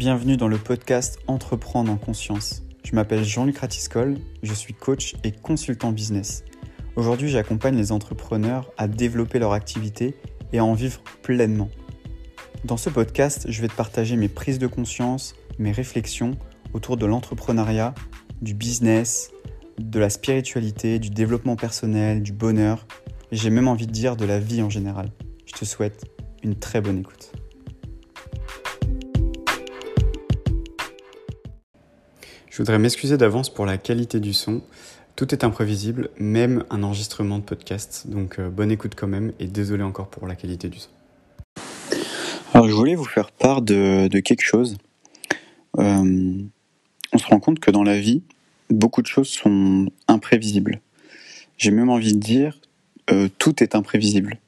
Bienvenue dans le podcast Entreprendre en conscience. Je m'appelle Jean-Luc Ratiscol, je suis coach et consultant business. Aujourd'hui, j'accompagne les entrepreneurs à développer leur activité et à en vivre pleinement. Dans ce podcast, je vais te partager mes prises de conscience, mes réflexions autour de l'entrepreneuriat, du business, de la spiritualité, du développement personnel, du bonheur, et j'ai même envie de dire de la vie en général. Je te souhaite une très bonne écoute. Voudrais m'excuser d'avance pour la qualité du son. Tout est imprévisible, même un enregistrement de podcast. Donc euh, bonne écoute quand même et désolé encore pour la qualité du son. Alors je voulais vous faire part de, quelque chose. Euh, on se rend compte que dans la vie, beaucoup de choses sont imprévisibles. J'ai même envie de dire, euh, tout est imprévisible.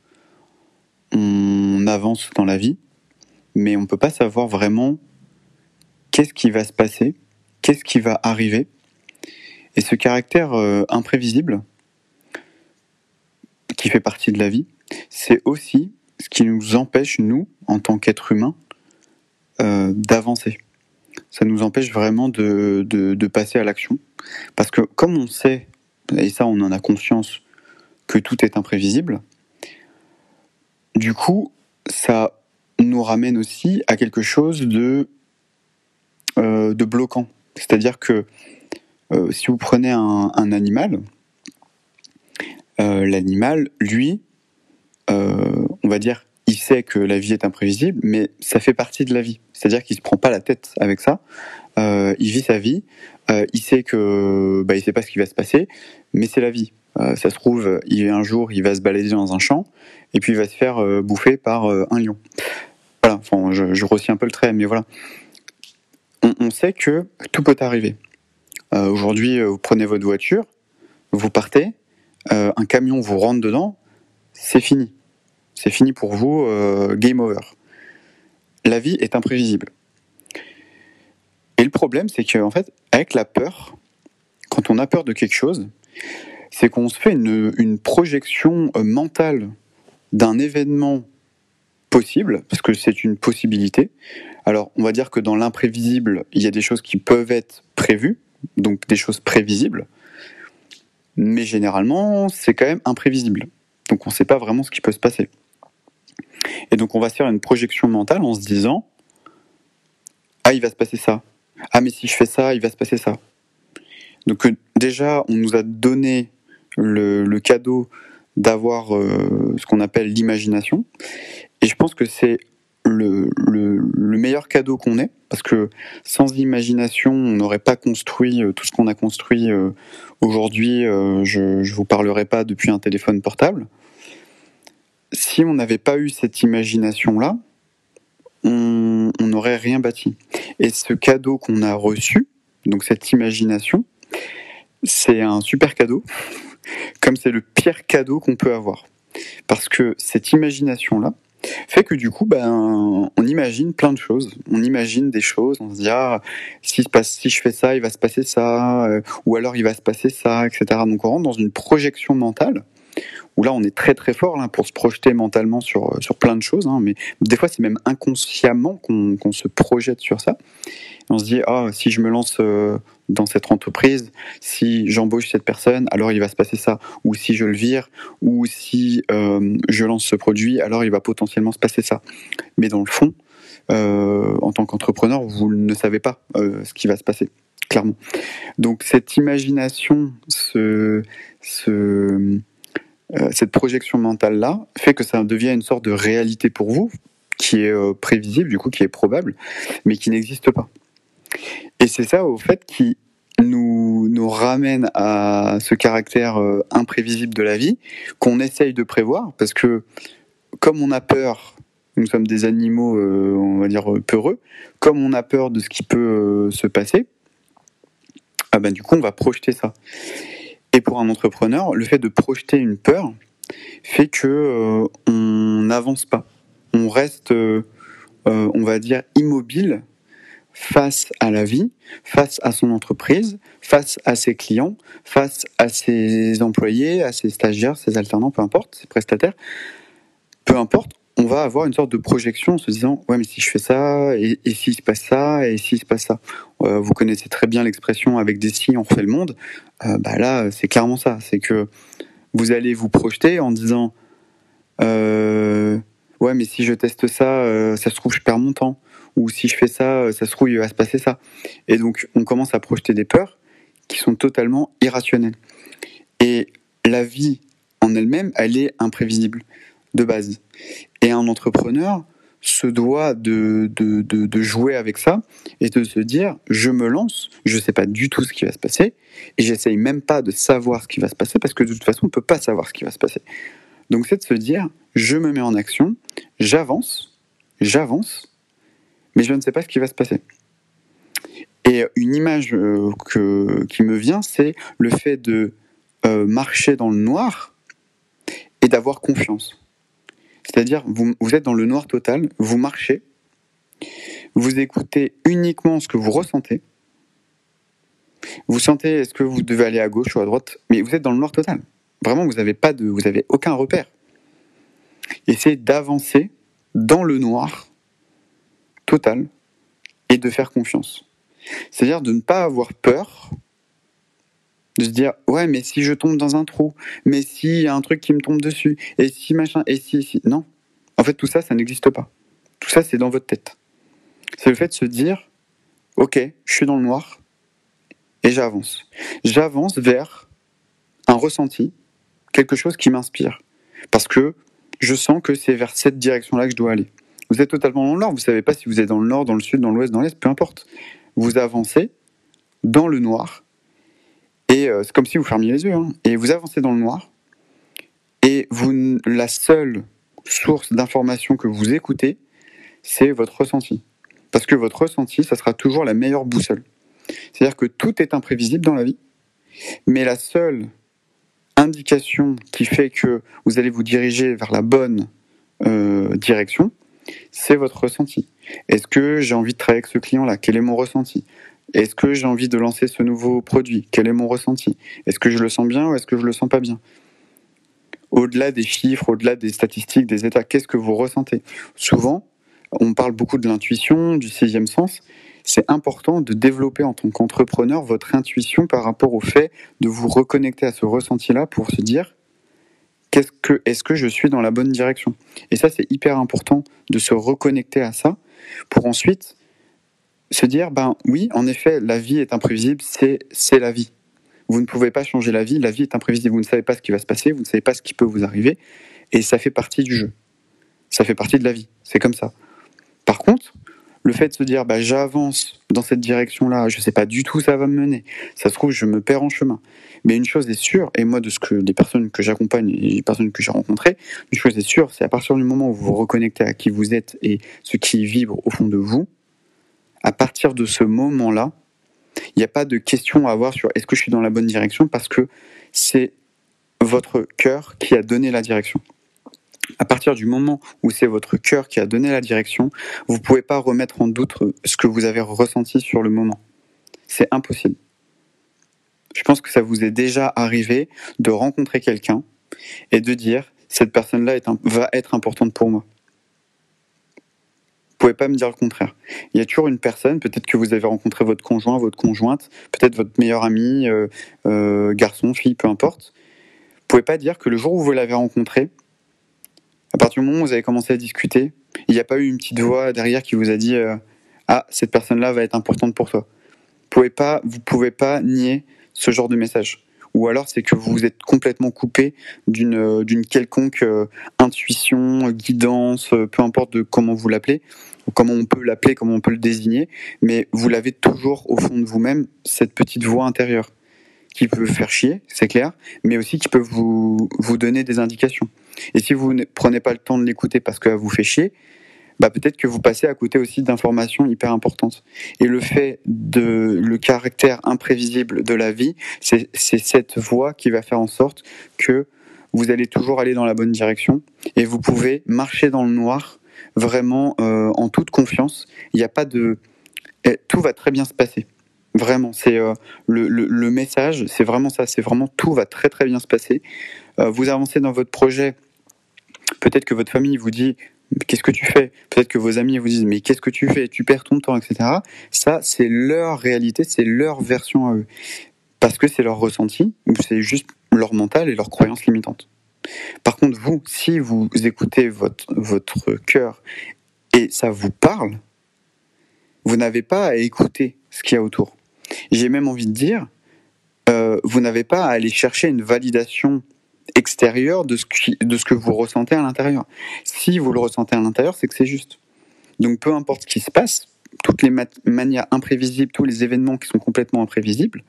On avance dans la vie, mais on ne peut pas savoir vraiment qu'est-ce qui va se passer, qu'est-ce qui va arriver. Et ce caractère euh, imprévisible, qui fait partie de la vie, c'est aussi ce qui nous empêche, nous, en tant qu'êtres humains, euh, d'avancer. Ça nous empêche vraiment de, passer à l'action. Parce que comme on sait, et ça on en a conscience, que tout est imprévisible, du coup, ça nous ramène aussi à quelque chose de, euh, de bloquant. C'est-à-dire que euh, si vous prenez un, animal, euh, l'animal, lui, on va dire, il sait que la vie est imprévisible, mais ça fait partie de la vie. C'est-à-dire qu'il se prend pas la tête avec ça. il vit sa vie. il sait que, bah, il sait pas ce qui va se passer, mais c'est la vie. ça se trouve, il, un jour, il va se balader dans un champ et puis il va se faire bouffer par un lion. Voilà, enfin, je, je un peu le trait, mais voilà. On, sait que tout peut arriver. Euh, aujourd'hui, euh, vous prenez votre voiture, vous partez, euh, un camion vous rentre dedans, c'est fini. C'est fini pour vous, game over. La vie est imprévisible. Et le problème, c'est qu'en fait, avec la peur, quand on a peur de quelque chose, c'est qu'on se fait une, une projection mentale d'un événement possible, parce que c'est une possibilité. Alors, on va dire que dans l'imprévisible, il y a des choses qui peuvent être prévues, donc des choses prévisibles, mais généralement, c'est quand même imprévisible. Donc, on ne sait pas vraiment ce qui peut se passer. Et donc, on va se faire une projection mentale en se disant Ah, il va se passer ça. Ah, mais si je fais ça, il va se passer ça. Donc, euh, déjà, on nous a donné le, cadeau d'avoir euh, ce qu'on appelle l'imagination. Et je pense que c'est le, le, meilleur cadeau qu'on ait, parce que sans imagination, on n'aurait pas construit euh, tout ce qu'on a construit euh, aujourd'hui. Euh, je ne vous parlerai pas depuis un téléphone portable. Si on n'avait pas eu cette imagination-là, on n'aurait rien bâti. Et ce cadeau qu'on a reçu, donc cette imagination, c'est un super cadeau, comme c'est le pire cadeau qu'on peut avoir. Parce que cette imagination-là, fait que du coup, ben, on imagine plein de choses. On imagine des choses, on se dit, ah, si, si je fais ça, il va se passer ça, euh, ou alors il va se passer ça, etc. Donc on rentre dans une projection mentale, où là on est très très fort là, pour se projeter mentalement sur, sur plein de choses, hein, mais des fois c'est même inconsciemment qu'on se projette sur ça. on se dit, ah, si je me lance euh, dans cette entreprise, si j'embauche cette personne, alors il va se passer ça. Ou si je le vire, ou si euh, je lance ce produit, alors il va potentiellement se passer ça. Mais dans le fond, euh, en tant qu'entrepreneur, vous ne savez pas euh, ce qui va se passer, clairement. Donc cette imagination, ce, ce, cette projection mentale-là, fait que ça devient une sorte de réalité pour vous, qui est prévisible, du coup, qui est probable, mais qui n'existe pas. Et c'est ça, au fait, qui nous, ramène à ce caractère euh, imprévisible de la vie qu'on essaye de prévoir parce que comme on a peur, nous sommes des animaux, euh, on va dire, peureux, comme on a peur de ce qui peut euh, se passer, ah ben, du coup, on va projeter ça. Et pour un entrepreneur, le fait de projeter une peur fait que on n'avance pas. On reste, on va dire, immobile face à la vie, face à son entreprise, face à ses clients, face à ses employés, à ses stagiaires, ses alternants, peu importe, ses prestataires, peu importe, on va avoir une sorte de projection en se disant ouais mais si je fais ça et, et s'il se passe ça et s'il se passe ça. Euh, vous connaissez très bien l'expression avec des si on refait le monde. Euh, bah là c'est clairement ça. C'est que vous allez vous projeter en disant euh, ouais mais si je teste ça ça se trouve je perds mon temps ou si je fais ça ça se trouve il va se passer ça. Et donc on commence à projeter des peurs qui sont totalement irrationnelles. Et la vie en elle-même elle est imprévisible de base. Et un entrepreneur se doit de, de, de, jouer avec ça et de se dire je me lance, je sais pas du tout ce qui va se passer et j'essaye même pas de savoir ce qui va se passer parce que de toute façon on peut pas savoir ce qui va se passer. Donc c'est de se dire je me mets en action, j'avance, j'avance, mais je ne sais pas ce qui va se passer. Et une image euh, qui me vient, c'est le fait de euh, marcher dans le noir et d'avoir confiance. C'est-à-dire, vous, êtes dans le noir total, vous marchez, vous écoutez uniquement ce que vous ressentez. Vous sentez est-ce que vous devez aller à gauche ou à droite, mais vous êtes dans le noir total. Vraiment, vous n'avez pas vous avez aucun repère. Essayez d'avancer dans le noir total et de faire confiance. C'est-à-dire de ne pas avoir peur de se dire ouais mais si je tombe dans un trou mais s'il y a un truc qui me tombe dessus et si machin et si et si. Non. En fait tout ça ça n'existe pas. Tout ça c'est dans votre tête. C'est le fait de se dire ok je suis dans le noir et j'avance. J'avance vers un ressenti quelque chose qui m'inspire. Parce que je sens que c'est vers cette direction là que je dois aller vous êtes totalement dans le nord vous savez pas si vous êtes dans le nord dans le sud dans l'ouest dans l'est peu importe vous avancez dans le noir et euh, c'est comme si vous fermiez les yeux. Hein. Et vous avancez dans le noir. Et vous, la seule source d'information que vous écoutez, c'est votre ressenti. Parce que votre ressenti, ça sera toujours la meilleure boussole. C'est-à-dire que tout est imprévisible dans la vie. Mais la seule indication qui fait que vous allez vous diriger vers la bonne euh, direction, c'est votre ressenti. Est-ce que j'ai envie de travailler avec ce client-là? Quel est mon ressenti? Est-ce que j'ai envie de lancer ce nouveau produit? Quel est mon ressenti? Est-ce que je le sens bien ou est-ce que je le sens pas bien? Au-delà des chiffres, au-delà des statistiques, des états, qu'est-ce que vous ressentez? Souvent, on parle beaucoup de l'intuition, du sixième sens. C'est important de développer en tant qu'entrepreneur votre intuition par rapport au fait de vous reconnecter à ce ressenti-là pour se dire qu'est-ce que, est-ce que je suis dans la bonne direction? Et ça, c'est hyper important de se reconnecter à ça pour ensuite se dire, ben oui, en effet, la vie est imprévisible, c'est, c'est la vie. Vous ne pouvez pas changer la vie, la vie est imprévisible, vous ne savez pas ce qui va se passer, vous ne savez pas ce qui peut vous arriver, et ça fait partie du jeu. Ça fait partie de la vie, c'est comme ça. Par contre, le fait de se dire, bah, j'avance dans cette direction-là, je ne sais pas du tout où ça va me mener, ça se trouve, je me perds en chemin. Mais une chose est sûre, et moi, de ce que les personnes que j'accompagne et les personnes que j'ai rencontrées, une chose est sûre, c'est à partir du moment où vous vous reconnectez à qui vous êtes et ce qui vibre au fond de vous, à partir de ce moment-là, il n'y a pas de question à avoir sur est-ce que je suis dans la bonne direction parce que c'est votre cœur qui a donné la direction. À partir du moment où c'est votre cœur qui a donné la direction, vous ne pouvez pas remettre en doute ce que vous avez ressenti sur le moment. C'est impossible. Je pense que ça vous est déjà arrivé de rencontrer quelqu'un et de dire cette personne-là va être importante pour moi pouvez pas me dire le contraire. Il y a toujours une personne, peut-être que vous avez rencontré votre conjoint, votre conjointe, peut-être votre meilleur ami, euh, euh, garçon, fille, peu importe. Vous pouvez pas dire que le jour où vous l'avez rencontré, partir du moment où vous avez commencé à discuter, il n'y a pas eu une petite voix derrière qui vous a dit euh, ah cette personne-là va être importante pour toi. Vous pouvez pouvez pas nier ce genre de message ou alors c'est que vous êtes complètement coupé d'une d'une quelconque intuition, guidance, peu importe de comment vous l'appelez comment on peut l'appeler, comment on peut le désigner, mais vous l'avez toujours au fond de vous-même, cette petite voix intérieure qui peut faire chier, c'est clair, mais aussi qui peut vous, vous donner des indications. Et si vous ne prenez pas le temps de l'écouter parce qu'elle vous fait chier, bah peut-être que vous passez à côté aussi d'informations hyper importantes. Et le fait de le caractère imprévisible de la vie, c'est cette voix qui va faire en sorte que vous allez toujours aller dans la bonne direction et vous pouvez marcher dans le noir vraiment euh, en toute confiance. Il n'y a pas de, tout va très bien se passer. Vraiment, c'est euh, le, message, c'est vraiment ça. C'est vraiment tout va très très bien se passer. Euh, vous avancez dans votre projet. Peut-être que votre famille vous dit qu'est-ce que tu fais? Peut-être que vos amis vous disent mais qu'est-ce que tu fais? Tu perds ton temps, etc. Ça, c'est leur réalité, c'est leur version à eux. Parce que c'est leur ressenti, c'est juste leur mental et leurs croyances limitantes. Par contre, vous, si vous écoutez votre, votre cœur et ça vous parle, vous n'avez pas à écouter ce qu'il y a autour. J'ai même envie de dire, euh, vous n'avez pas à aller chercher une validation extérieure de ce, de ce que vous ressentez à l'intérieur. Si vous le ressentez à l'intérieur, c'est que c'est juste. Donc peu importe ce qui se passe, toutes les manières imprévisibles, tous les événements qui sont complètement imprévisibles,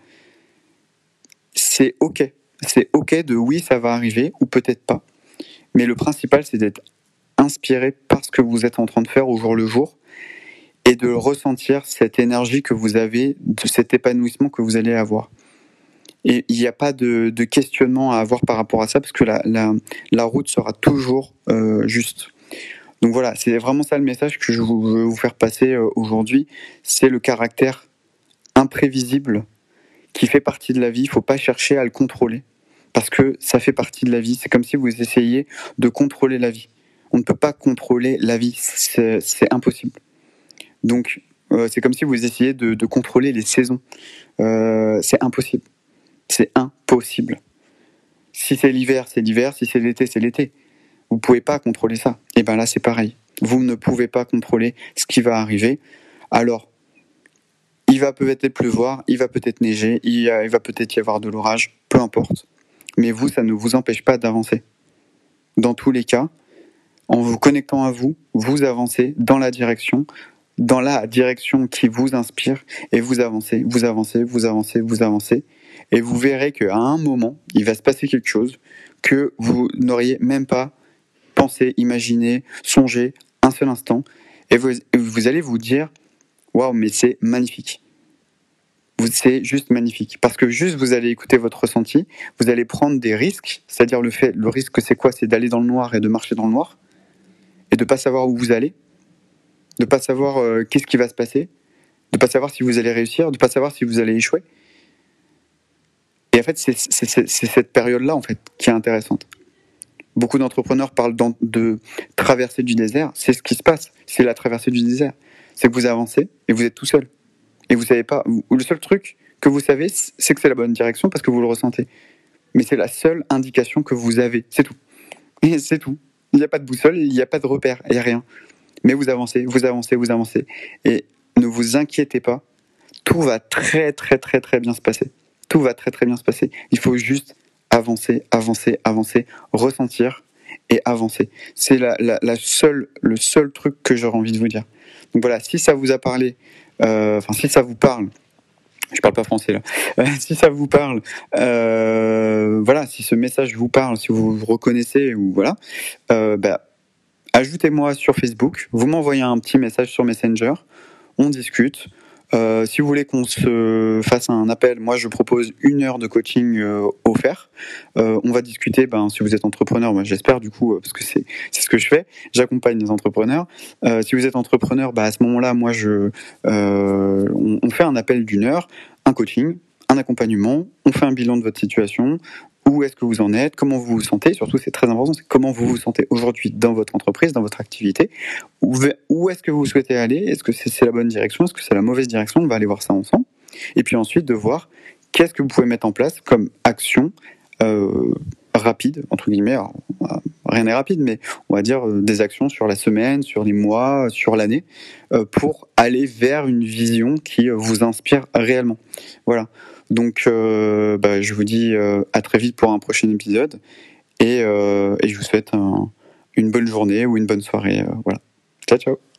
c'est ok. C'est ok de oui, ça va arriver ou peut-être pas. Mais le principal, c'est d'être inspiré par ce que vous êtes en train de faire au jour le jour et de ressentir cette énergie que vous avez, cet épanouissement que vous allez avoir. Et il n'y a pas de, questionnement à avoir par rapport à ça, parce que la, la, route sera toujours euh, juste. Donc voilà, c'est vraiment ça le message que je veux vous faire passer euh, aujourd'hui. C'est le caractère imprévisible qui fait partie de la vie. Il ne faut pas chercher à le contrôler, parce que ça fait partie de la vie. C'est comme si vous essayiez de contrôler la vie. On ne peut pas contrôler la vie, c'est impossible. Donc euh, c'est comme si vous essayiez de, contrôler les saisons. c'est impossible. C'est impossible. Si c'est l'hiver, c'est l'hiver. Si c'est l'été, c'est l'été. Vous pouvez pas contrôler ça. Et bien là, c'est pareil. Vous ne pouvez pas contrôler ce qui va arriver. Alors, il va peut-être pleuvoir, il va peut-être neiger, il, va peut-être y avoir de l'orage, peu importe. Mais vous, ça ne vous empêche pas d'avancer. Dans tous les cas, en vous connectant à vous, vous avancez dans la direction, dans la direction qui vous inspire, et vous avancez, vous avancez, vous avancez, vous avancez et vous verrez qu'à un moment, il va se passer quelque chose que vous n'auriez même pas pensé, imaginé, songé un seul instant, et vous, vous allez vous dire, waouh, mais c'est magnifique. C'est juste magnifique. Parce que juste vous allez écouter votre ressenti, vous allez prendre des risques, c'est-à-dire le fait, le risque c'est quoi? C'est d'aller dans le noir et de marcher dans le noir, et de pas savoir où vous allez, de pas savoir euh, qu'est-ce qui va se passer, de pas savoir si vous allez réussir, de pas savoir si vous allez échouer. Et en fait, c'est cette période-là en fait qui est intéressante. Beaucoup d'entrepreneurs parlent de traversée du désert. C'est ce qui se passe. C'est la traversée du désert. C'est que vous avancez et vous êtes tout seul. Et vous savez pas. Le seul truc que vous savez, c'est que c'est la bonne direction parce que vous le ressentez. Mais c'est la seule indication que vous avez. C'est tout. Et c'est tout. Il n'y a pas de boussole, il n'y a pas de repère, il n'y a rien. Mais vous avancez, vous avancez, vous avancez. Et ne vous inquiétez pas. Tout va très, très, très, très bien se passer tout va très très bien se passer. Il faut juste avancer, avancer, avancer, ressentir et avancer. C'est la, seule, le seul truc que j'aurais envie de vous dire. Donc voilà, si ça vous a parlé, euh, enfin si ça vous parle, je parle pas français là. Euh, si ça vous parle, euh, voilà, si ce message vous parle, si vous vous reconnaissez ou voilà, bah, ajoutez-moi sur Facebook, vous m'envoyez un petit message sur Messenger, on discute. Euh, si vous voulez qu'on se fasse un appel, moi je propose une heure de coaching euh, offert. Euh, on va discuter, ben, si vous êtes entrepreneur, moi j'espère du coup, parce que c'est ce que je fais, j'accompagne les entrepreneurs. si vous êtes entrepreneur, ben, à ce moment-là, moi je, on, on fait un appel d'une heure, un coaching, un accompagnement, on fait un bilan de votre situation, où est-ce que vous en êtes, comment vous vous sentez, surtout c'est très important, c'est comment vous vous sentez aujourd'hui dans votre entreprise, dans votre activité, où, est-ce que vous souhaitez aller, est-ce que c'est la bonne direction, est-ce que c'est la mauvaise direction, on va aller voir ça ensemble, et puis ensuite de voir qu'est-ce que vous pouvez mettre en place comme action euh, rapide, entre guillemets, rien n'est rapide, mais on va dire euh, des actions sur la semaine, sur les mois, sur l'année, euh, pour aller vers une vision qui vous inspire réellement. Voilà. Donc, euh, bah, je vous dis euh, à très vite pour un prochain épisode et, euh, je vous souhaite une bonne journée ou une bonne soirée. voilà. Ciao, ciao.